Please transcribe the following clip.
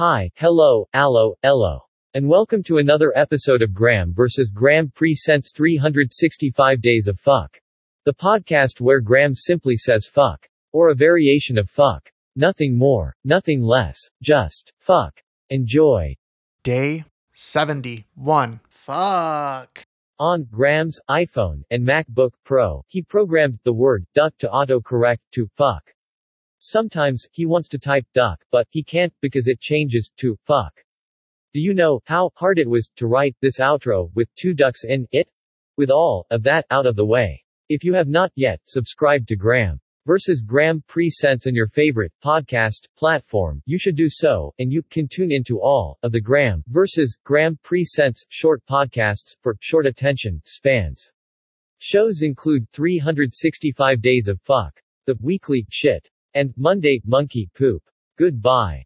Hi, hello, allo, ello. And welcome to another episode of Graeme vs. Graeme Presents 365 Days of Fuck. The podcast where Graeme simply says fuck. Or a variation of fuck. Nothing more, nothing less, just fuck. Enjoy. Day 71. Fuck. On Graeme's iPhone and MacBook Pro, he programmed the word duck to autocorrect to fuck. Sometimes, he wants to type duck, but he can't because it changes to fuck. Do you know how hard it was to write this outro with two ducks in it? With all of that out of the way. If you have not yet subscribed to Graeme versus Graeme Presents on your favorite podcast platform, you should do so, and you can tune into all of the Graeme versus Graeme Presents short podcasts for short attention spans. Shows include 365 Days of Fuck, The Weekly Shit, and Monday Monkey Poop. Goodbye.